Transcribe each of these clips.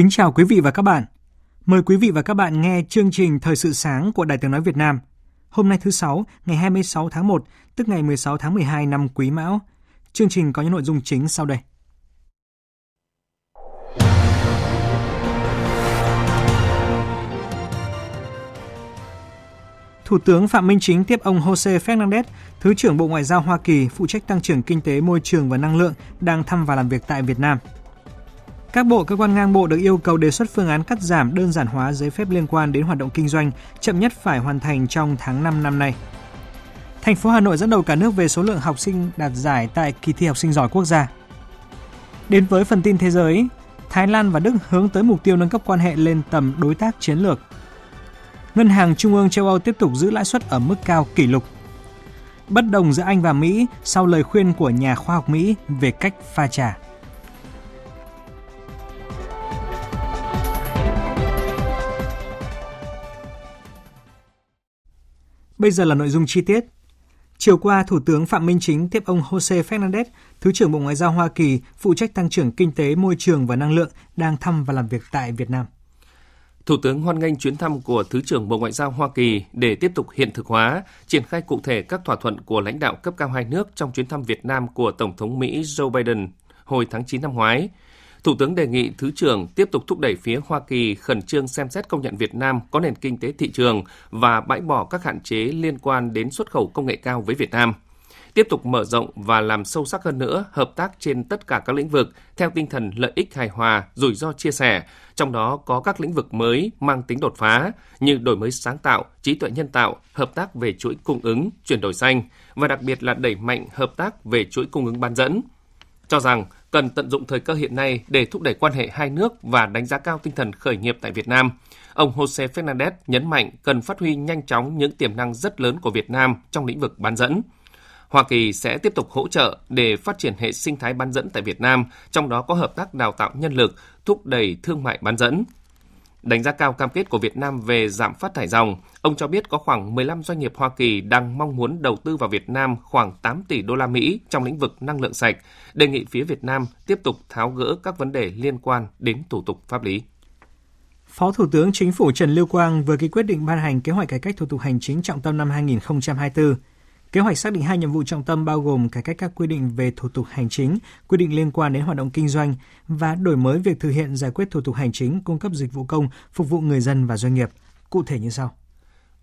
Kính chào quý vị và các bạn. Mời quý vị và các bạn nghe chương trình Thời sự sáng của Đài Tiếng Nói Việt Nam. Hôm nay thứ Sáu, ngày 26 tháng 1, tức ngày 16 tháng 12 năm Quý Mão. Chương trình có những nội dung chính sau đây. Thủ tướng Phạm Minh Chính tiếp ông Jose Fernandez, Thứ trưởng Bộ Ngoại giao Hoa Kỳ phụ trách tăng trưởng kinh tế, môi trường và năng lượng đang thăm và làm việc tại Việt Nam. Các bộ cơ quan ngang bộ được yêu cầu đề xuất phương án cắt giảm đơn giản hóa giấy phép liên quan đến hoạt động kinh doanh, chậm nhất phải hoàn thành trong tháng 5 năm nay. Thành phố Hà Nội dẫn đầu cả nước về số lượng học sinh đạt giải tại kỳ thi học sinh giỏi quốc gia. Đến với phần tin thế giới, Thái Lan và Đức hướng tới mục tiêu nâng cấp quan hệ lên tầm đối tác chiến lược. Ngân hàng Trung ương châu Âu tiếp tục giữ lãi suất ở mức cao kỷ lục. Bất đồng giữa Anh và Mỹ sau lời khuyên của nhà khoa học Mỹ về cách pha trà. Bây giờ là nội dung chi tiết. Chiều qua, Thủ tướng Phạm Minh Chính tiếp ông Jose Fernandez, Thứ trưởng Bộ Ngoại giao Hoa Kỳ, phụ trách tăng trưởng kinh tế, môi trường và năng lượng, đang thăm và làm việc tại Việt Nam. Thủ tướng hoan nghênh chuyến thăm của Thứ trưởng Bộ Ngoại giao Hoa Kỳ để tiếp tục hiện thực hóa, triển khai cụ thể các thỏa thuận của lãnh đạo cấp cao hai nước trong chuyến thăm Việt Nam của Tổng thống Mỹ Joe Biden hồi tháng 9 năm ngoái – Thủ tướng đề nghị Thứ trưởng tiếp tục thúc đẩy phía Hoa Kỳ khẩn trương xem xét công nhận Việt Nam có nền kinh tế thị trường và bãi bỏ các hạn chế liên quan đến xuất khẩu công nghệ cao với Việt Nam. Tiếp tục mở rộng và làm sâu sắc hơn nữa hợp tác trên tất cả các lĩnh vực theo tinh thần lợi ích hài hòa, rủi ro chia sẻ, trong đó có các lĩnh vực mới mang tính đột phá như đổi mới sáng tạo, trí tuệ nhân tạo, hợp tác về chuỗi cung ứng, chuyển đổi xanh và đặc biệt là đẩy mạnh hợp tác về chuỗi cung ứng bán dẫn. Cho rằng cần tận dụng thời cơ hiện nay để thúc đẩy quan hệ hai nước và đánh giá cao tinh thần khởi nghiệp tại Việt Nam. Ông Jose Fernandez nhấn mạnh cần phát huy nhanh chóng những tiềm năng rất lớn của Việt Nam trong lĩnh vực bán dẫn. Hoa Kỳ sẽ tiếp tục hỗ trợ để phát triển hệ sinh thái bán dẫn tại Việt Nam, trong đó có hợp tác đào tạo nhân lực, thúc đẩy thương mại bán dẫn. Đánh giá cao cam kết của Việt Nam về giảm phát thải dòng, ông cho biết có khoảng 15 doanh nghiệp Hoa Kỳ đang mong muốn đầu tư vào Việt Nam khoảng 8 tỷ đô la Mỹ trong lĩnh vực năng lượng sạch, đề nghị phía Việt Nam tiếp tục tháo gỡ các vấn đề liên quan đến thủ tục pháp lý. Phó Thủ tướng Chính phủ Trần Lưu Quang vừa ký quyết định ban hành kế hoạch cải cách thủ tục hành chính trọng tâm năm 2024. Kế hoạch xác định hai nhiệm vụ trọng tâm bao gồm cải cách các quy định về thủ tục hành chính, quy định liên quan đến hoạt động kinh doanh và đổi mới việc thực hiện giải quyết thủ tục hành chính cung cấp dịch vụ công phục vụ người dân và doanh nghiệp. Cụ thể như sau.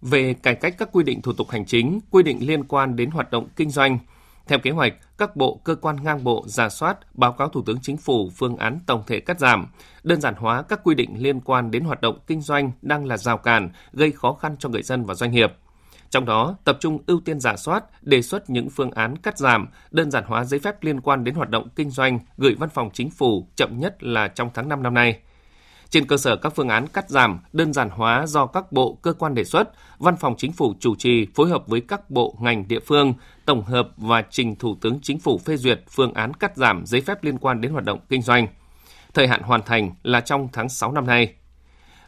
Về cải cách các quy định thủ tục hành chính, quy định liên quan đến hoạt động kinh doanh, theo kế hoạch, các bộ, cơ quan ngang bộ giả soát, báo cáo Thủ tướng Chính phủ phương án tổng thể cắt giảm, đơn giản hóa các quy định liên quan đến hoạt động kinh doanh đang là rào cản, gây khó khăn cho người dân và doanh nghiệp – trong đó, tập trung ưu tiên giả soát, đề xuất những phương án cắt giảm, đơn giản hóa giấy phép liên quan đến hoạt động kinh doanh gửi văn phòng chính phủ chậm nhất là trong tháng 5 năm nay. Trên cơ sở các phương án cắt giảm, đơn giản hóa do các bộ cơ quan đề xuất, Văn phòng Chính phủ chủ trì phối hợp với các bộ ngành địa phương tổng hợp và trình Thủ tướng Chính phủ phê duyệt phương án cắt giảm giấy phép liên quan đến hoạt động kinh doanh. Thời hạn hoàn thành là trong tháng 6 năm nay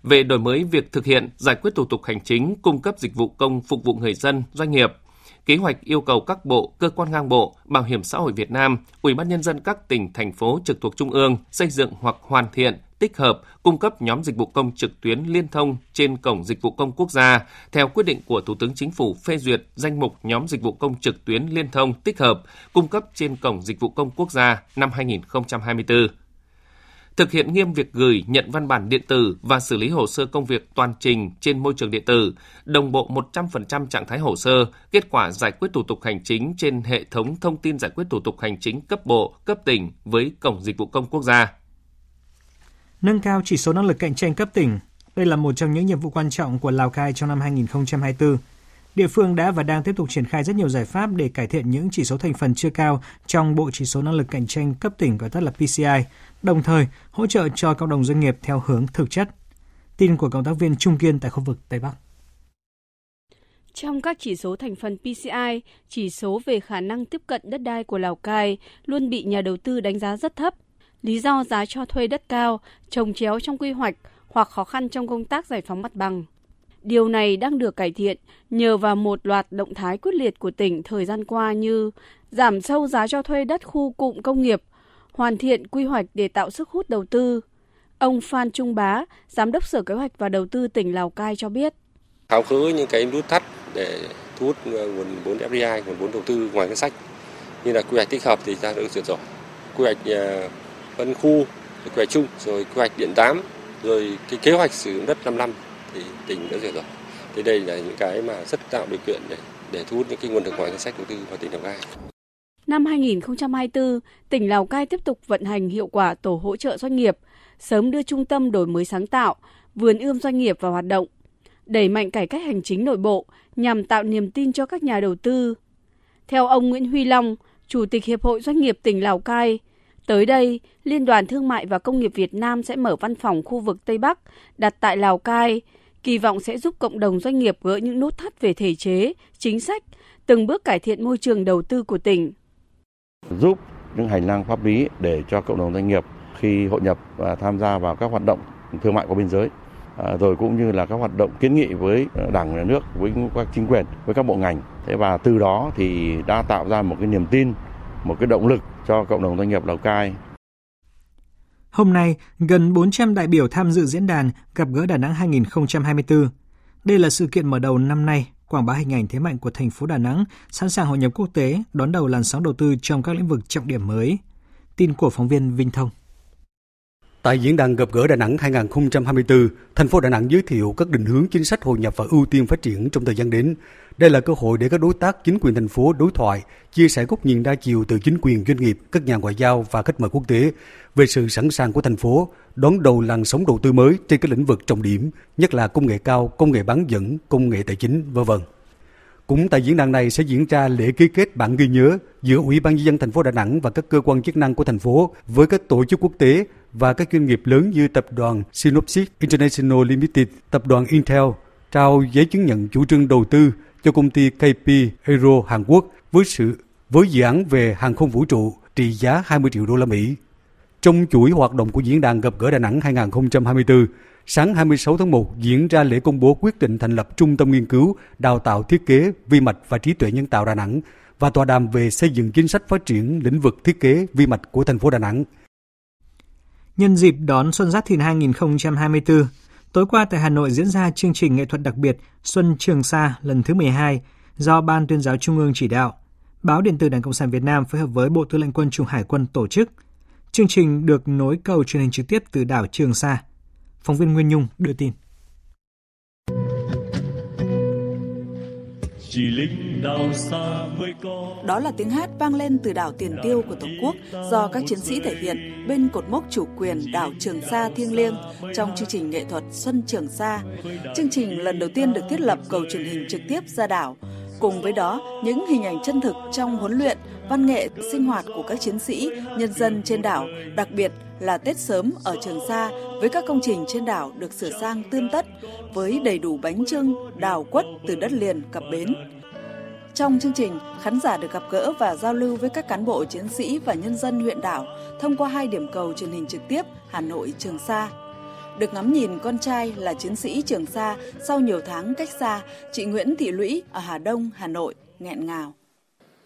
về đổi mới việc thực hiện giải quyết thủ tục hành chính, cung cấp dịch vụ công phục vụ người dân, doanh nghiệp. Kế hoạch yêu cầu các bộ, cơ quan ngang bộ, Bảo hiểm xã hội Việt Nam, Ủy ban nhân dân các tỉnh thành phố trực thuộc trung ương xây dựng hoặc hoàn thiện tích hợp, cung cấp nhóm dịch vụ công trực tuyến liên thông trên cổng dịch vụ công quốc gia theo quyết định của Thủ tướng Chính phủ phê duyệt danh mục nhóm dịch vụ công trực tuyến liên thông tích hợp, cung cấp trên cổng dịch vụ công quốc gia năm 2024 thực hiện nghiêm việc gửi, nhận văn bản điện tử và xử lý hồ sơ công việc toàn trình trên môi trường điện tử, đồng bộ 100% trạng thái hồ sơ, kết quả giải quyết thủ tục hành chính trên hệ thống thông tin giải quyết thủ tục hành chính cấp bộ, cấp tỉnh với Cổng Dịch vụ Công Quốc gia. Nâng cao chỉ số năng lực cạnh tranh cấp tỉnh. Đây là một trong những nhiệm vụ quan trọng của Lào Cai trong năm 2024 Địa phương đã và đang tiếp tục triển khai rất nhiều giải pháp để cải thiện những chỉ số thành phần chưa cao trong bộ chỉ số năng lực cạnh tranh cấp tỉnh gọi tắt là PCI, đồng thời hỗ trợ cho cộng đồng doanh nghiệp theo hướng thực chất. Tin của cộng tác viên Trung Kiên tại khu vực Tây Bắc. Trong các chỉ số thành phần PCI, chỉ số về khả năng tiếp cận đất đai của Lào Cai luôn bị nhà đầu tư đánh giá rất thấp. Lý do giá cho thuê đất cao, trồng chéo trong quy hoạch hoặc khó khăn trong công tác giải phóng mặt bằng. Điều này đang được cải thiện nhờ vào một loạt động thái quyết liệt của tỉnh thời gian qua như giảm sâu giá cho thuê đất khu cụm công nghiệp, hoàn thiện quy hoạch để tạo sức hút đầu tư. Ông Phan Trung Bá, Giám đốc Sở Kế hoạch và Đầu tư tỉnh Lào Cai cho biết. Tháo khứ những cái nút thắt để thu hút ờ, nguồn vốn FDI, nguồn vốn đầu tư ngoài ngân sách như là quy hoạch tích hợp thì ta đã được duyệt rồi. Quy hoạch ờ, phân khu, quy hoạch chung, rồi quy hoạch điện 8, rồi cái kế hoạch sử dụng đất 5 năm thì tỉnh đã duyệt rồi. Thế đây là những cái mà rất tạo điều kiện để để thu hút những cái nguồn lực ngoài ngân sách đầu tư vào tỉnh Lào Cai. Năm 2024, tỉnh Lào Cai tiếp tục vận hành hiệu quả tổ hỗ trợ doanh nghiệp, sớm đưa trung tâm đổi mới sáng tạo, vườn ươm doanh nghiệp vào hoạt động, đẩy mạnh cải cách hành chính nội bộ nhằm tạo niềm tin cho các nhà đầu tư. Theo ông Nguyễn Huy Long, Chủ tịch Hiệp hội Doanh nghiệp tỉnh Lào Cai, Tới đây, Liên đoàn Thương mại và Công nghiệp Việt Nam sẽ mở văn phòng khu vực Tây Bắc đặt tại Lào Cai, kỳ vọng sẽ giúp cộng đồng doanh nghiệp gỡ những nút thắt về thể chế, chính sách, từng bước cải thiện môi trường đầu tư của tỉnh. Giúp những hành lang pháp lý để cho cộng đồng doanh nghiệp khi hội nhập và tham gia vào các hoạt động thương mại qua biên giới à, rồi cũng như là các hoạt động kiến nghị với đảng nhà nước với các chính quyền với các bộ ngành thế và từ đó thì đã tạo ra một cái niềm tin một cái động lực cho cộng đồng doanh nghiệp Lào Cai. Hôm nay, gần 400 đại biểu tham dự diễn đàn gặp gỡ Đà Nẵng 2024. Đây là sự kiện mở đầu năm nay, quảng bá hình ảnh thế mạnh của thành phố Đà Nẵng, sẵn sàng hội nhập quốc tế, đón đầu làn sóng đầu tư trong các lĩnh vực trọng điểm mới. Tin của phóng viên Vinh Thông. Tại diễn đàn gặp gỡ Đà Nẵng 2024, thành phố Đà Nẵng giới thiệu các định hướng chính sách hội nhập và ưu tiên phát triển trong thời gian đến. Đây là cơ hội để các đối tác chính quyền thành phố đối thoại, chia sẻ góc nhìn đa chiều từ chính quyền doanh nghiệp, các nhà ngoại giao và khách mời quốc tế về sự sẵn sàng của thành phố đón đầu làn sóng đầu tư mới trên các lĩnh vực trọng điểm, nhất là công nghệ cao, công nghệ bán dẫn, công nghệ tài chính, v.v. Cũng tại diễn đàn này sẽ diễn ra lễ ký kết bản ghi nhớ giữa Ủy ban nhân dân thành phố Đà Nẵng và các cơ quan chức năng của thành phố với các tổ chức quốc tế và các doanh nghiệp lớn như tập đoàn Synopsys International Limited, tập đoàn Intel trao giấy chứng nhận chủ trương đầu tư cho công ty KP Aero Hàn Quốc với sự với dự án về hàng không vũ trụ trị giá 20 triệu đô la Mỹ. Trong chuỗi hoạt động của diễn đàn gặp gỡ Đà Nẵng 2024, sáng 26 tháng 1 diễn ra lễ công bố quyết định thành lập Trung tâm Nghiên cứu, Đào tạo Thiết kế, Vi mạch và Trí tuệ nhân tạo Đà Nẵng và tọa đàm về xây dựng chính sách phát triển lĩnh vực thiết kế vi mạch của thành phố Đà Nẵng. Nhân dịp đón Xuân Giáp Thìn 2024, tối qua tại Hà Nội diễn ra chương trình nghệ thuật đặc biệt Xuân Trường Sa lần thứ 12 do Ban tuyên giáo Trung ương chỉ đạo. Báo điện tử Đảng Cộng sản Việt Nam phối hợp với Bộ Tư lệnh Quân chủng Hải quân tổ chức. Chương trình được nối cầu truyền hình trực tiếp từ đảo Trường Sa. Phóng viên Nguyên Nhung đưa tin. chỉ linh đào xa mới có đó là tiếng hát vang lên từ đảo tiền tiêu của tổ quốc do các chiến sĩ thể hiện bên cột mốc chủ quyền đảo trường sa thiêng liêng trong chương trình nghệ thuật xuân trường sa. Chương trình lần đầu tiên được thiết lập cầu truyền hình trực tiếp ra đảo. Cùng với đó những hình ảnh chân thực trong huấn luyện văn nghệ sinh hoạt của các chiến sĩ nhân dân trên đảo đặc biệt là Tết sớm ở Trường Sa với các công trình trên đảo được sửa sang tươm tất với đầy đủ bánh trưng, đào quất từ đất liền cập bến. Trong chương trình, khán giả được gặp gỡ và giao lưu với các cán bộ chiến sĩ và nhân dân huyện đảo thông qua hai điểm cầu truyền hình trực tiếp Hà Nội Trường Sa. Được ngắm nhìn con trai là chiến sĩ Trường Sa sau nhiều tháng cách xa, chị Nguyễn Thị Lũy ở Hà Đông, Hà Nội nghẹn ngào.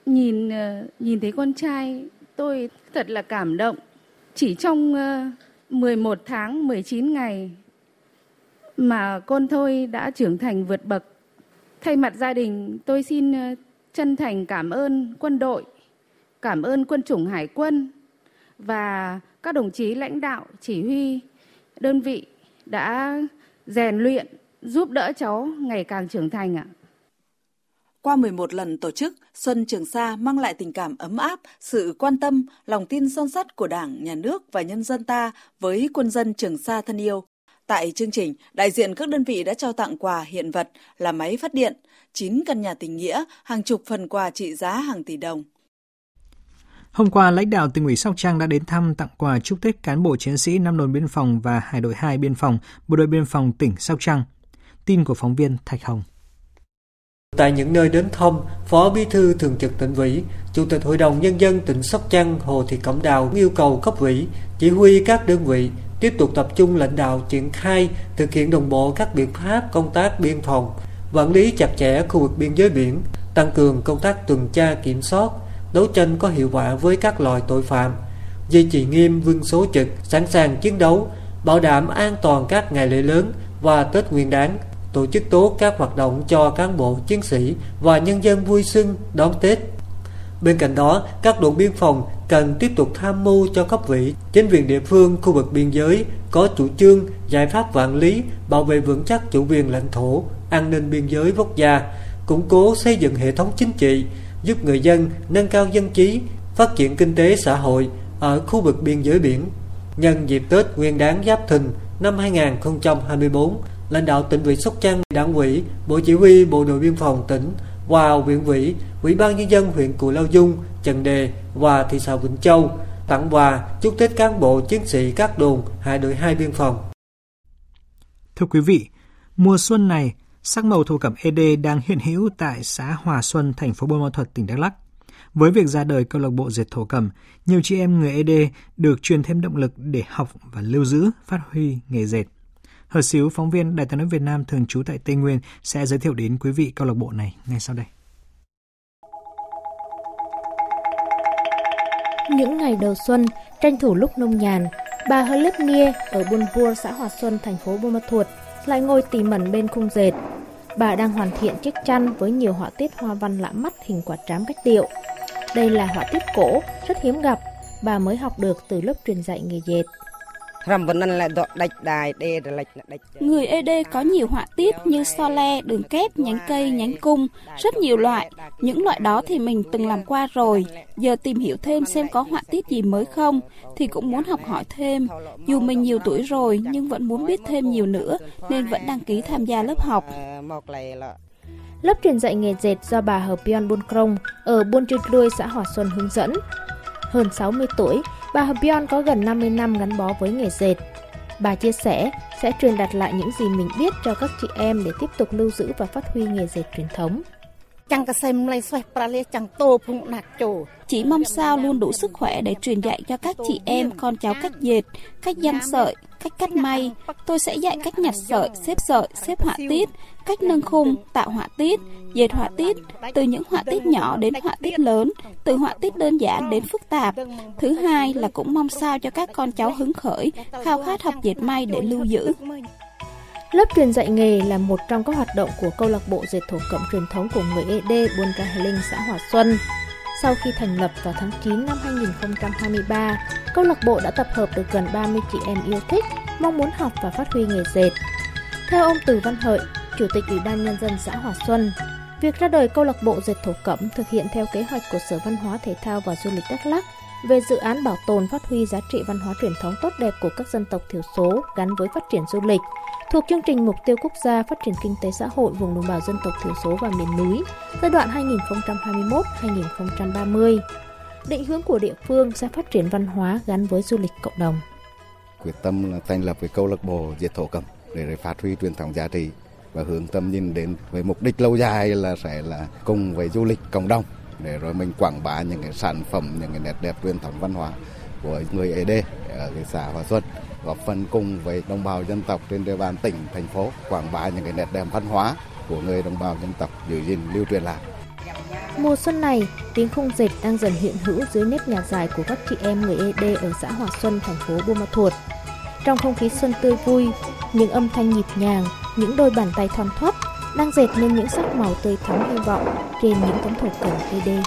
Nhìn ờ, nhìn thấy con trai tôi thật là cảm động chỉ trong ờ, 11 tháng 19 ngày mà con thôi đã trưởng thành vượt bậc. Thay mặt gia đình, tôi xin ờ, chân thành cảm ơn quân đội, cảm ơn quân chủng hải quân và các đồng chí lãnh đạo chỉ huy đơn vị đã rèn luyện giúp đỡ cháu ngày càng trưởng thành ạ. Qua 11 lần tổ chức, Xuân Trường Sa mang lại tình cảm ấm áp, sự quan tâm, lòng tin son sắt của Đảng, Nhà nước và nhân dân ta với quân dân Trường Sa thân yêu. Tại chương trình, đại diện các đơn vị đã trao tặng quà hiện vật là máy phát điện, 9 căn nhà tình nghĩa, hàng chục phần quà trị giá hàng tỷ đồng. Hôm qua, lãnh đạo tỉnh ủy Sóc Trăng đã đến thăm tặng quà chúc Tết cán bộ chiến sĩ năm đồn biên phòng và hải đội 2 biên phòng, bộ đội biên phòng tỉnh Sóc Trăng. Tin của phóng viên Thạch Hồng. Tại những nơi đến thăm, Phó Bí thư Thường trực tỉnh ủy, Chủ tịch Hội đồng Nhân dân tỉnh Sóc Trăng Hồ Thị Cẩm Đào yêu cầu cấp ủy, chỉ huy các đơn vị tiếp tục tập trung lãnh đạo triển khai, thực hiện đồng bộ các biện pháp công tác biên phòng, quản lý chặt chẽ khu vực biên giới biển, tăng cường công tác tuần tra kiểm soát, đấu tranh có hiệu quả với các loại tội phạm, duy trì nghiêm vương số trực, sẵn sàng chiến đấu, bảo đảm an toàn các ngày lễ lớn và Tết Nguyên đán, tổ chức tốt các hoạt động cho cán bộ chiến sĩ và nhân dân vui xuân đón Tết. Bên cạnh đó, các đồn biên phòng cần tiếp tục tham mưu cho cấp ủy, chính quyền địa phương khu vực biên giới có chủ trương, giải pháp quản lý, bảo vệ vững chắc chủ quyền lãnh thổ, an ninh biên giới quốc gia, củng cố xây dựng hệ thống chính trị, giúp người dân nâng cao dân trí, phát triển kinh tế xã hội ở khu vực biên giới biển. Nhân dịp Tết Nguyên đán Giáp Thìn năm 2024, lãnh đạo tỉnh ủy Sóc Trăng, Đảng ủy, Bộ Chỉ huy Bộ đội Biên phòng tỉnh và huyện ủy, Ủy ban nhân dân huyện Cù Lao Dung, Trần Đề và thị xã Vĩnh Châu tặng quà chúc Tết cán bộ chiến sĩ các đồn hải đội 2 biên phòng. Thưa quý vị, mùa xuân này, sắc màu thổ cẩm ED đang hiện hữu tại xã Hòa Xuân, thành phố Buôn Ma Thuột, tỉnh Đắk Lắk. Với việc ra đời câu lạc bộ dệt thổ cẩm, nhiều chị em người ED được truyền thêm động lực để học và lưu giữ, phát huy nghề dệt. Hờ Xíu, phóng viên Đài tiếng nói Việt Nam thường trú tại Tây Nguyên sẽ giới thiệu đến quý vị câu lạc bộ này ngay sau đây. Những ngày đầu xuân, tranh thủ lúc nông nhàn, bà Hơ Lớp Nia ở Buôn Vua xã Hòa Xuân, thành phố Buôn Ma Thuột lại ngồi tỉ mẩn bên khung dệt. Bà đang hoàn thiện chiếc chăn với nhiều họa tiết hoa văn lạ mắt hình quả trám cách điệu. Đây là họa tiết cổ, rất hiếm gặp, bà mới học được từ lớp truyền dạy nghề dệt. Người ED có nhiều họa tiết như so le, đường kép, nhánh cây, nhánh cung, rất nhiều loại. Những loại đó thì mình từng làm qua rồi. Giờ tìm hiểu thêm xem có họa tiết gì mới không, thì cũng muốn học hỏi thêm. Dù mình nhiều tuổi rồi nhưng vẫn muốn biết thêm nhiều nữa, nên vẫn đăng ký tham gia lớp học. Lớp truyền dạy nghề dệt do bà Hờ Pion Buôn Krong ở Buôn Trư Lui, xã Hòa Xuân hướng dẫn. Hơn 60 tuổi, bà Pion có gần 50 năm gắn bó với nghề dệt. Bà chia sẻ sẽ truyền đạt lại những gì mình biết cho các chị em để tiếp tục lưu giữ và phát huy nghề dệt truyền thống. Chỉ mong sao luôn đủ sức khỏe để truyền dạy cho các chị em con cháu cách dệt, cách giăng sợi, cách cắt may. Tôi sẽ dạy cách nhặt sợi, xếp sợi, xếp họa tiết, cách nâng khung, tạo họa tiết, dệt họa tiết, từ những họa tiết nhỏ đến họa tiết lớn, từ họa tiết đơn giản đến phức tạp. Thứ hai là cũng mong sao cho các con cháu hứng khởi, khao khát học dệt may để lưu giữ. Lớp truyền dạy nghề là một trong các hoạt động của câu lạc bộ dệt thổ cẩm truyền thống của người ED Buôn Ca Linh, xã Hòa Xuân. Sau khi thành lập vào tháng 9 năm 2023, câu lạc bộ đã tập hợp được gần 30 chị em yêu thích, mong muốn học và phát huy nghề dệt. Theo ông Từ Văn Hợi, Chủ tịch Ủy ban Nhân dân xã Hòa Xuân, việc ra đời câu lạc bộ dệt thổ cẩm thực hiện theo kế hoạch của Sở Văn hóa Thể thao và Du lịch Đắk Lắk về dự án bảo tồn phát huy giá trị văn hóa truyền thống tốt đẹp của các dân tộc thiểu số gắn với phát triển du lịch, thuộc chương trình Mục tiêu Quốc gia Phát triển Kinh tế Xã hội vùng đồng bào dân tộc thiểu số và miền núi, giai đoạn 2021-2030. Định hướng của địa phương sẽ phát triển văn hóa gắn với du lịch cộng đồng. Quyết tâm là thành lập cái câu lạc bộ diệt thổ cầm để phát huy truyền thống giá trị và hướng tâm nhìn đến với mục đích lâu dài là sẽ là cùng với du lịch cộng đồng để rồi mình quảng bá những cái sản phẩm những cái nét đẹp truyền thống văn hóa của người ED ở cái xã Hòa Xuân góp phần cùng với đồng bào dân tộc trên địa bàn tỉnh thành phố quảng bá những cái nét đẹp văn hóa của người đồng bào dân tộc giữ gìn lưu truyền lại Mùa xuân này, tiếng khung dệt đang dần hiện hữu dưới nếp nhà dài của các chị em người ED ở xã Hòa Xuân, thành phố Buôn Ma Thuột. Trong không khí xuân tươi vui, những âm thanh nhịp nhàng, những đôi bàn tay thoăn thoắt đang dệt nên những sắc màu tươi thắm hy vọng trên những tấm thổ cẩm cây đê.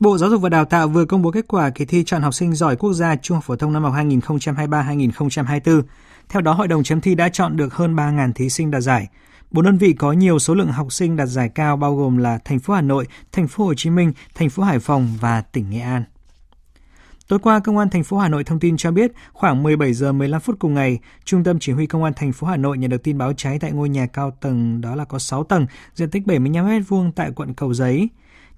Bộ Giáo dục và Đào tạo vừa công bố kết quả kỳ thi chọn học sinh giỏi quốc gia trung học phổ thông năm học 2023-2024. Theo đó, hội đồng chấm thi đã chọn được hơn 3.000 thí sinh đạt giải, Bốn đơn vị có nhiều số lượng học sinh đạt giải cao bao gồm là thành phố Hà Nội, thành phố Hồ Chí Minh, thành phố Hải Phòng và tỉnh Nghệ An. Tối qua, Công an thành phố Hà Nội thông tin cho biết, khoảng 17 giờ 15 phút cùng ngày, Trung tâm Chỉ huy Công an thành phố Hà Nội nhận được tin báo cháy tại ngôi nhà cao tầng đó là có 6 tầng, diện tích 75 m2 tại quận Cầu Giấy.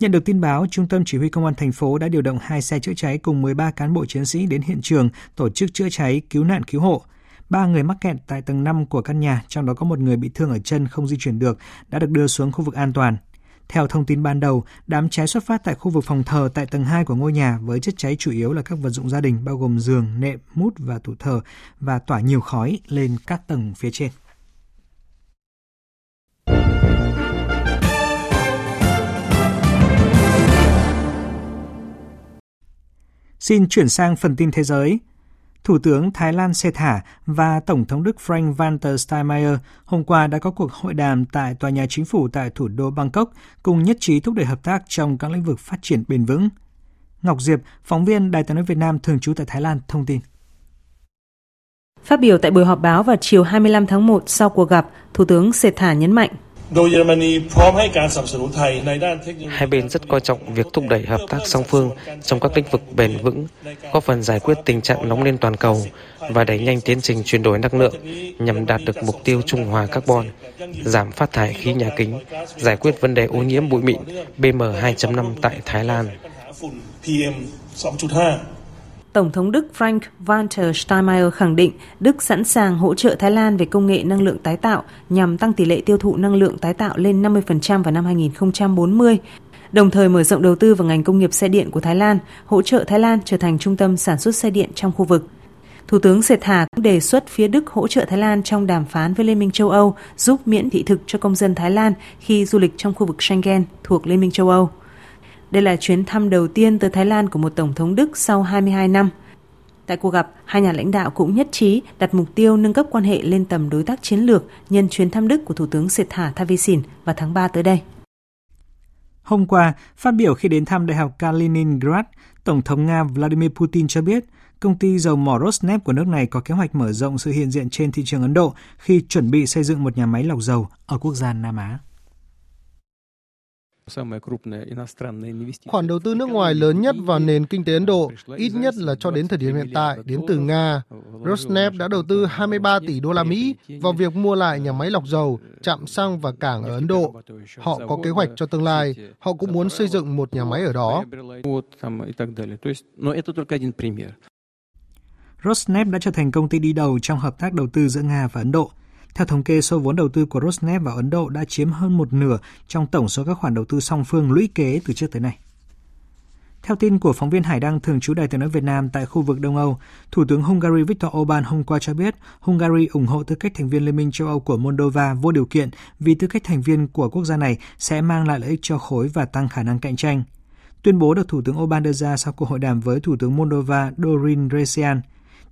Nhận được tin báo, Trung tâm Chỉ huy Công an thành phố đã điều động hai xe chữa cháy cùng 13 cán bộ chiến sĩ đến hiện trường tổ chức chữa cháy, cứu nạn cứu hộ. Ba người mắc kẹt tại tầng 5 của căn nhà, trong đó có một người bị thương ở chân không di chuyển được, đã được đưa xuống khu vực an toàn. Theo thông tin ban đầu, đám cháy xuất phát tại khu vực phòng thờ tại tầng 2 của ngôi nhà với chất cháy chủ yếu là các vật dụng gia đình bao gồm giường, nệm, mút và tủ thờ và tỏa nhiều khói lên các tầng phía trên. Xin chuyển sang phần tin thế giới. Thủ tướng Thái Lan Sethar và Tổng thống Đức Frank Walter Steinmeier hôm qua đã có cuộc hội đàm tại tòa nhà chính phủ tại thủ đô Bangkok cùng nhất trí thúc đẩy hợp tác trong các lĩnh vực phát triển bền vững. Ngọc Diệp, phóng viên Đài tiếng nói Việt Nam thường trú tại Thái Lan thông tin. Phát biểu tại buổi họp báo vào chiều 25 tháng 1 sau cuộc gặp, Thủ tướng Sethar nhấn mạnh Hai bên rất coi trọng việc thúc đẩy hợp tác song phương trong các lĩnh vực bền vững, góp phần giải quyết tình trạng nóng lên toàn cầu và đẩy nhanh tiến trình chuyển đổi năng lượng nhằm đạt được mục tiêu trung hòa carbon, giảm phát thải khí nhà kính, giải quyết vấn đề ô nhiễm bụi mịn PM2.5 tại Thái Lan. Tổng thống Đức Frank Walter Steinmeier khẳng định Đức sẵn sàng hỗ trợ Thái Lan về công nghệ năng lượng tái tạo nhằm tăng tỷ lệ tiêu thụ năng lượng tái tạo lên 50% vào năm 2040, đồng thời mở rộng đầu tư vào ngành công nghiệp xe điện của Thái Lan, hỗ trợ Thái Lan trở thành trung tâm sản xuất xe điện trong khu vực. Thủ tướng Sệt Hà cũng đề xuất phía Đức hỗ trợ Thái Lan trong đàm phán với Liên minh châu Âu giúp miễn thị thực cho công dân Thái Lan khi du lịch trong khu vực Schengen thuộc Liên minh châu Âu. Đây là chuyến thăm đầu tiên tới Thái Lan của một Tổng thống Đức sau 22 năm. Tại cuộc gặp, hai nhà lãnh đạo cũng nhất trí đặt mục tiêu nâng cấp quan hệ lên tầm đối tác chiến lược nhân chuyến thăm Đức của Thủ tướng Sethar Thavisin vào tháng 3 tới đây. Hôm qua, phát biểu khi đến thăm Đại học Kaliningrad, Tổng thống Nga Vladimir Putin cho biết công ty dầu mỏ Rosneft của nước này có kế hoạch mở rộng sự hiện diện trên thị trường Ấn Độ khi chuẩn bị xây dựng một nhà máy lọc dầu ở quốc gia Nam Á. Khoản đầu tư nước ngoài lớn nhất vào nền kinh tế Ấn Độ, ít nhất là cho đến thời điểm hiện tại, đến từ Nga. Rosneft đã đầu tư 23 tỷ đô la Mỹ vào việc mua lại nhà máy lọc dầu, trạm xăng và cảng ở Ấn Độ. Họ có kế hoạch cho tương lai, họ cũng muốn xây dựng một nhà máy ở đó. Rosneft đã trở thành công ty đi đầu trong hợp tác đầu tư giữa Nga và Ấn Độ. Theo thống kê, số vốn đầu tư của Rosneft vào Ấn Độ đã chiếm hơn một nửa trong tổng số các khoản đầu tư song phương lũy kế từ trước tới nay. Theo tin của phóng viên Hải Đăng thường trú Đài tiếng nói Việt Nam tại khu vực Đông Âu, Thủ tướng Hungary Viktor Orbán hôm qua cho biết Hungary ủng hộ tư cách thành viên Liên minh châu Âu của Moldova vô điều kiện vì tư cách thành viên của quốc gia này sẽ mang lại lợi ích cho khối và tăng khả năng cạnh tranh. Tuyên bố được Thủ tướng Orbán đưa ra sau cuộc hội đàm với Thủ tướng Moldova Dorin Resian.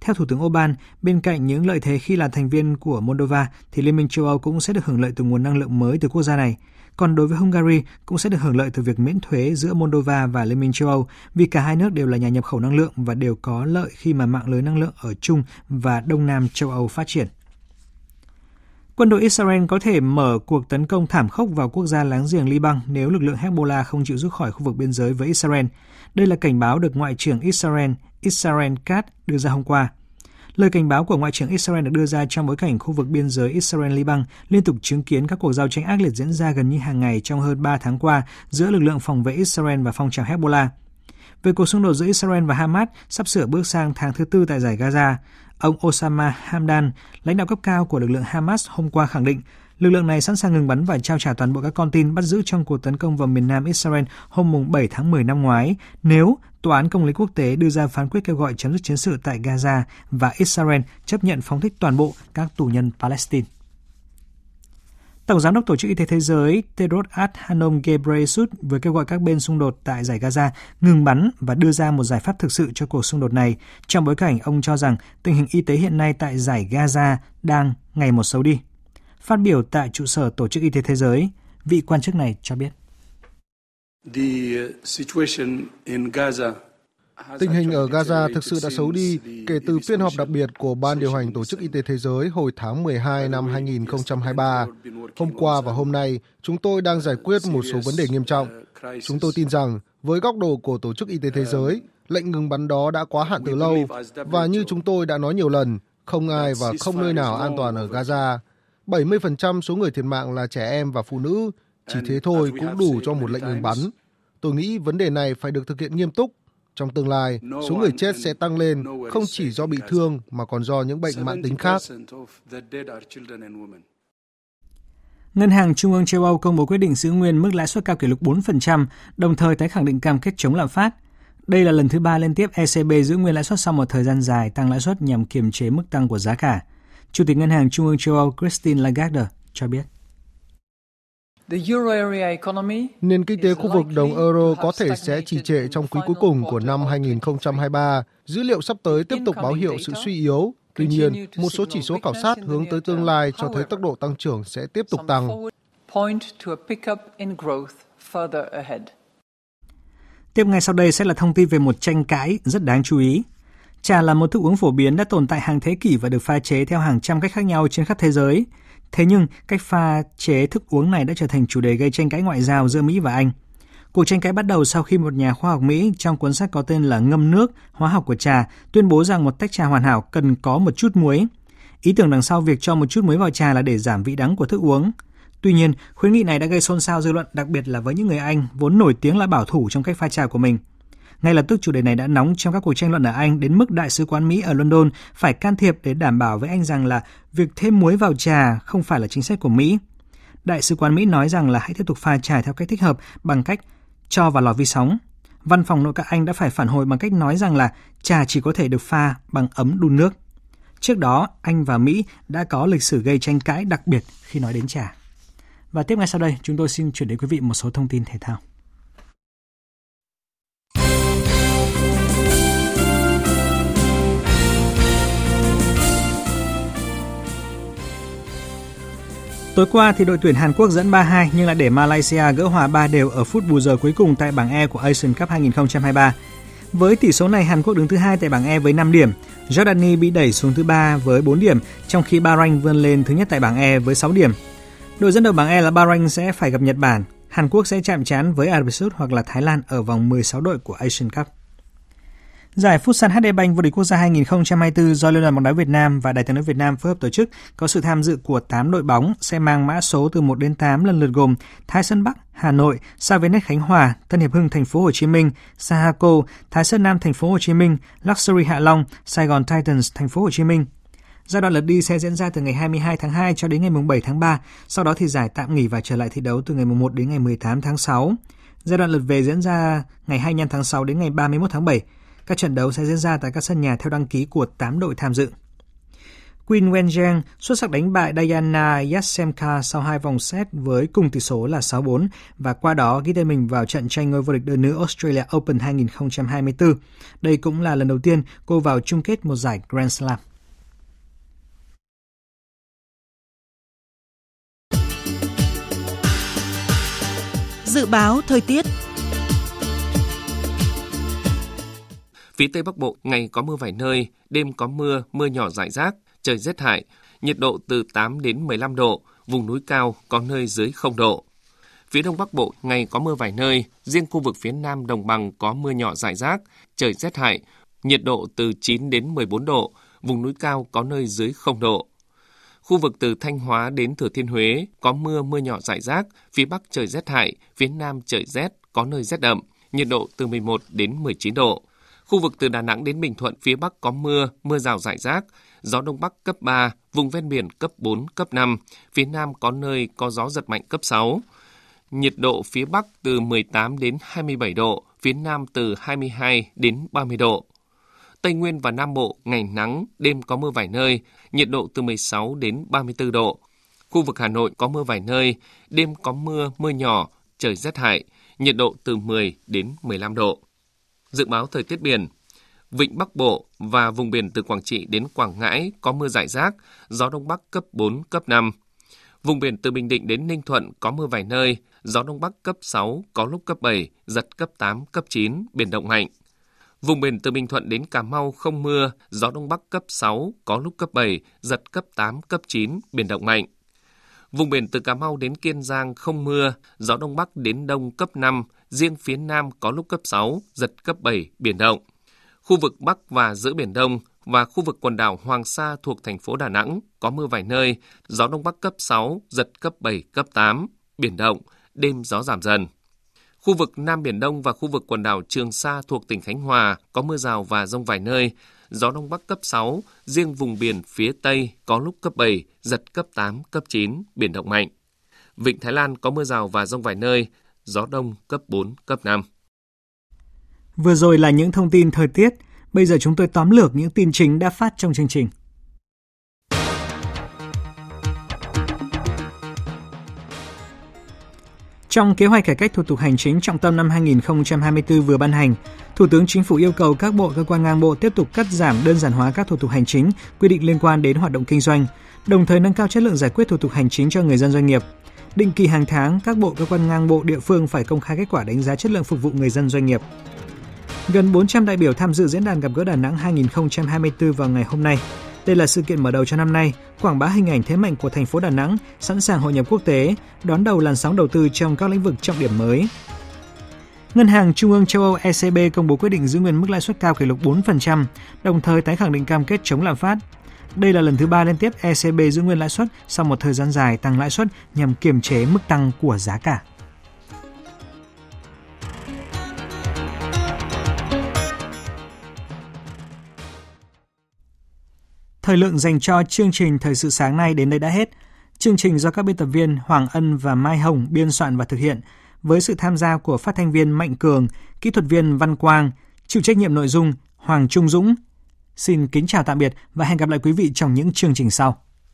Theo Thủ tướng Orbán, bên cạnh những lợi thế khi là thành viên của Moldova, thì Liên minh châu Âu cũng sẽ được hưởng lợi từ nguồn năng lượng mới từ quốc gia này. Còn đối với Hungary cũng sẽ được hưởng lợi từ việc miễn thuế giữa Moldova và Liên minh châu Âu vì cả hai nước đều là nhà nhập khẩu năng lượng và đều có lợi khi mà mạng lưới năng lượng ở Trung và Đông Nam châu Âu phát triển. Quân đội Israel có thể mở cuộc tấn công thảm khốc vào quốc gia láng giềng Liban nếu lực lượng Hezbollah không chịu rút khỏi khu vực biên giới với Israel. Đây là cảnh báo được Ngoại trưởng Israel Israel Katz đưa ra hôm qua. Lời cảnh báo của Ngoại trưởng Israel được đưa ra trong bối cảnh khu vực biên giới Israel-Liban liên tục chứng kiến các cuộc giao tranh ác liệt diễn ra gần như hàng ngày trong hơn 3 tháng qua giữa lực lượng phòng vệ Israel và phong trào Hezbollah. Về cuộc xung đột giữa Israel và Hamas sắp sửa bước sang tháng thứ tư tại giải Gaza, ông Osama Hamdan, lãnh đạo cấp cao của lực lượng Hamas hôm qua khẳng định lực lượng này sẵn sàng ngừng bắn và trao trả toàn bộ các con tin bắt giữ trong cuộc tấn công vào miền nam Israel hôm 7 tháng 10 năm ngoái nếu Tòa án Công lý Quốc tế đưa ra phán quyết kêu gọi chấm dứt chiến sự tại Gaza và Israel chấp nhận phóng thích toàn bộ các tù nhân Palestine. Tổng giám đốc Tổ chức Y tế Thế giới Tedros Adhanom Ghebreyesus vừa kêu gọi các bên xung đột tại giải Gaza ngừng bắn và đưa ra một giải pháp thực sự cho cuộc xung đột này, trong bối cảnh ông cho rằng tình hình y tế hiện nay tại giải Gaza đang ngày một xấu đi. Phát biểu tại trụ sở Tổ chức Y tế Thế giới, vị quan chức này cho biết. Tình hình ở Gaza thực sự đã xấu đi kể từ phiên họp đặc biệt của Ban điều hành Tổ chức Y tế Thế giới hồi tháng 12 năm 2023. Hôm qua và hôm nay, chúng tôi đang giải quyết một số vấn đề nghiêm trọng. Chúng tôi tin rằng, với góc độ của Tổ chức Y tế Thế giới, lệnh ngừng bắn đó đã quá hạn từ lâu và như chúng tôi đã nói nhiều lần, không ai và không nơi nào an toàn ở Gaza. 70% số người thiệt mạng là trẻ em và phụ nữ, chỉ thế thôi cũng đủ cho một lệnh ngừng bắn. Tôi nghĩ vấn đề này phải được thực hiện nghiêm túc. Trong tương lai, số người chết sẽ tăng lên không chỉ do bị thương mà còn do những bệnh mãn tính khác. Ngân hàng Trung ương châu Âu công bố quyết định giữ nguyên mức lãi suất cao kỷ lục 4%, đồng thời tái khẳng định cam kết chống lạm phát. Đây là lần thứ ba liên tiếp ECB giữ nguyên lãi suất sau một thời gian dài tăng lãi suất nhằm kiềm chế mức tăng của giá cả. Chủ tịch Ngân hàng Trung ương châu Âu Christine Lagarde cho biết. Nền kinh tế khu vực đồng euro có thể sẽ trì trệ trong quý cuối cùng của năm 2023. Dữ liệu sắp tới tiếp tục báo hiệu sự suy yếu. Tuy nhiên, một số chỉ số khảo sát hướng tới tương lai cho thấy tốc độ tăng trưởng sẽ tiếp tục tăng. Tiếp ngay sau đây sẽ là thông tin về một tranh cãi rất đáng chú ý. Trà là một thức uống phổ biến đã tồn tại hàng thế kỷ và được pha chế theo hàng trăm cách khác nhau trên khắp thế giới. Thế nhưng, cách pha chế thức uống này đã trở thành chủ đề gây tranh cãi ngoại giao giữa Mỹ và Anh. Cuộc tranh cãi bắt đầu sau khi một nhà khoa học Mỹ trong cuốn sách có tên là Ngâm nước, hóa học của trà tuyên bố rằng một tách trà hoàn hảo cần có một chút muối. Ý tưởng đằng sau việc cho một chút muối vào trà là để giảm vị đắng của thức uống. Tuy nhiên, khuyến nghị này đã gây xôn xao dư luận, đặc biệt là với những người Anh vốn nổi tiếng là bảo thủ trong cách pha trà của mình. Ngay lập tức chủ đề này đã nóng trong các cuộc tranh luận ở Anh đến mức Đại sứ quán Mỹ ở London phải can thiệp để đảm bảo với Anh rằng là việc thêm muối vào trà không phải là chính sách của Mỹ. Đại sứ quán Mỹ nói rằng là hãy tiếp tục pha trà theo cách thích hợp bằng cách cho vào lò vi sóng. Văn phòng nội các Anh đã phải phản hồi bằng cách nói rằng là trà chỉ có thể được pha bằng ấm đun nước. Trước đó, Anh và Mỹ đã có lịch sử gây tranh cãi đặc biệt khi nói đến trà. Và tiếp ngay sau đây, chúng tôi xin chuyển đến quý vị một số thông tin thể thao. Tối qua thì đội tuyển Hàn Quốc dẫn 3-2 nhưng lại để Malaysia gỡ hòa 3 đều ở phút bù giờ cuối cùng tại bảng E của Asian Cup 2023. Với tỷ số này, Hàn Quốc đứng thứ hai tại bảng E với 5 điểm, Jordani bị đẩy xuống thứ ba với 4 điểm, trong khi Bahrain vươn lên thứ nhất tại bảng E với 6 điểm. Đội dẫn đầu bảng E là Bahrain sẽ phải gặp Nhật Bản, Hàn Quốc sẽ chạm trán với Ả Rập Xê Út hoặc là Thái Lan ở vòng 16 đội của Asian Cup. Giải Futsal HD Bank vô địch quốc gia 2024 do Liên đoàn bóng đá Việt Nam và Đài tiếng nói Việt Nam phối hợp tổ chức có sự tham dự của 8 đội bóng sẽ mang mã số từ 1 đến 8 lần lượt gồm Thái Sơn Bắc, Hà Nội, Sa Savenet Khánh Hòa, Tân Hiệp Hưng Thành phố Hồ Chí Minh, Sahako, Thái Sơn Nam Thành phố Hồ Chí Minh, Luxury Hạ Long, Sài Gòn Titans Thành phố Hồ Chí Minh. Giai đoạn lượt đi sẽ diễn ra từ ngày 22 tháng 2 cho đến ngày 7 tháng 3, sau đó thì giải tạm nghỉ và trở lại thi đấu từ ngày 1 đến ngày 18 tháng 6. Giai đoạn lượt về diễn ra ngày 25 tháng 6 đến ngày 31 tháng 7. Các trận đấu sẽ diễn ra tại các sân nhà theo đăng ký của 8 đội tham dự. Queen Wenjang xuất sắc đánh bại Diana Yasemka sau hai vòng set với cùng tỷ số là 6-4 và qua đó ghi tên mình vào trận tranh ngôi vô địch đơn nữ Australia Open 2024. Đây cũng là lần đầu tiên cô vào chung kết một giải Grand Slam. Dự báo thời tiết Phía Tây Bắc Bộ ngày có mưa vài nơi, đêm có mưa, mưa nhỏ rải rác, trời rét hại, nhiệt độ từ 8 đến 15 độ, vùng núi cao có nơi dưới 0 độ. Phía Đông Bắc Bộ ngày có mưa vài nơi, riêng khu vực phía Nam Đồng bằng có mưa nhỏ rải rác, trời rét hại, nhiệt độ từ 9 đến 14 độ, vùng núi cao có nơi dưới 0 độ. Khu vực từ Thanh Hóa đến Thừa Thiên Huế có mưa mưa nhỏ rải rác, phía Bắc trời rét hại, phía Nam trời rét, có nơi rét đậm, nhiệt độ từ 11 đến 19 độ. Khu vực từ Đà Nẵng đến Bình Thuận phía Bắc có mưa, mưa rào rải rác, gió Đông Bắc cấp 3, vùng ven biển cấp 4, cấp 5, phía Nam có nơi có gió giật mạnh cấp 6. Nhiệt độ phía Bắc từ 18 đến 27 độ, phía Nam từ 22 đến 30 độ. Tây Nguyên và Nam Bộ ngày nắng, đêm có mưa vài nơi, nhiệt độ từ 16 đến 34 độ. Khu vực Hà Nội có mưa vài nơi, đêm có mưa, mưa nhỏ, trời rét hại, nhiệt độ từ 10 đến 15 độ. Dự báo thời tiết biển, Vịnh Bắc Bộ và vùng biển từ Quảng Trị đến Quảng Ngãi có mưa rải rác, gió Đông Bắc cấp 4, cấp 5. Vùng biển từ Bình Định đến Ninh Thuận có mưa vài nơi, gió Đông Bắc cấp 6, có lúc cấp 7, giật cấp 8, cấp 9, biển động mạnh. Vùng biển từ Bình Thuận đến Cà Mau không mưa, gió Đông Bắc cấp 6, có lúc cấp 7, giật cấp 8, cấp 9, biển động mạnh. Vùng biển từ Cà Mau đến Kiên Giang không mưa, gió Đông Bắc đến Đông cấp 5, riêng phía Nam có lúc cấp 6, giật cấp 7, biển động. Khu vực Bắc và giữa Biển Đông và khu vực quần đảo Hoàng Sa thuộc thành phố Đà Nẵng có mưa vài nơi, gió Đông Bắc cấp 6, giật cấp 7, cấp 8, biển động, đêm gió giảm dần. Khu vực Nam Biển Đông và khu vực quần đảo Trường Sa thuộc tỉnh Khánh Hòa có mưa rào và rông vài nơi, gió Đông Bắc cấp 6, riêng vùng biển phía Tây có lúc cấp 7, giật cấp 8, cấp 9, biển động mạnh. Vịnh Thái Lan có mưa rào và rông vài nơi, gió Đông cấp 4, cấp 5. Vừa rồi là những thông tin thời tiết, bây giờ chúng tôi tóm lược những tin chính đã phát trong chương trình. Trong kế hoạch cải cách thủ tục hành chính trọng tâm năm 2024 vừa ban hành, Thủ tướng Chính phủ yêu cầu các bộ cơ quan ngang bộ tiếp tục cắt giảm đơn giản hóa các thủ tục hành chính, quy định liên quan đến hoạt động kinh doanh, đồng thời nâng cao chất lượng giải quyết thủ tục hành chính cho người dân doanh nghiệp. Định kỳ hàng tháng, các bộ cơ quan ngang bộ địa phương phải công khai kết quả đánh giá chất lượng phục vụ người dân doanh nghiệp. Gần 400 đại biểu tham dự diễn đàn gặp gỡ Đà Nẵng 2024 vào ngày hôm nay. Đây là sự kiện mở đầu cho năm nay, quảng bá hình ảnh thế mạnh của thành phố Đà Nẵng, sẵn sàng hội nhập quốc tế, đón đầu làn sóng đầu tư trong các lĩnh vực trọng điểm mới. Ngân hàng Trung ương châu Âu ECB công bố quyết định giữ nguyên mức lãi suất cao kỷ lục 4%, đồng thời tái khẳng định cam kết chống lạm phát. Đây là lần thứ ba liên tiếp ECB giữ nguyên lãi suất sau một thời gian dài tăng lãi suất nhằm kiềm chế mức tăng của giá cả. Thời lượng dành cho chương trình Thời sự sáng nay đến đây đã hết. Chương trình do các biên tập viên Hoàng Ân và Mai Hồng biên soạn và thực hiện, với sự tham gia của phát thanh viên Mạnh Cường, kỹ thuật viên Văn Quang, chịu trách nhiệm nội dung Hoàng Trung Dũng. Xin kính chào tạm biệt và hẹn gặp lại quý vị trong những chương trình sau.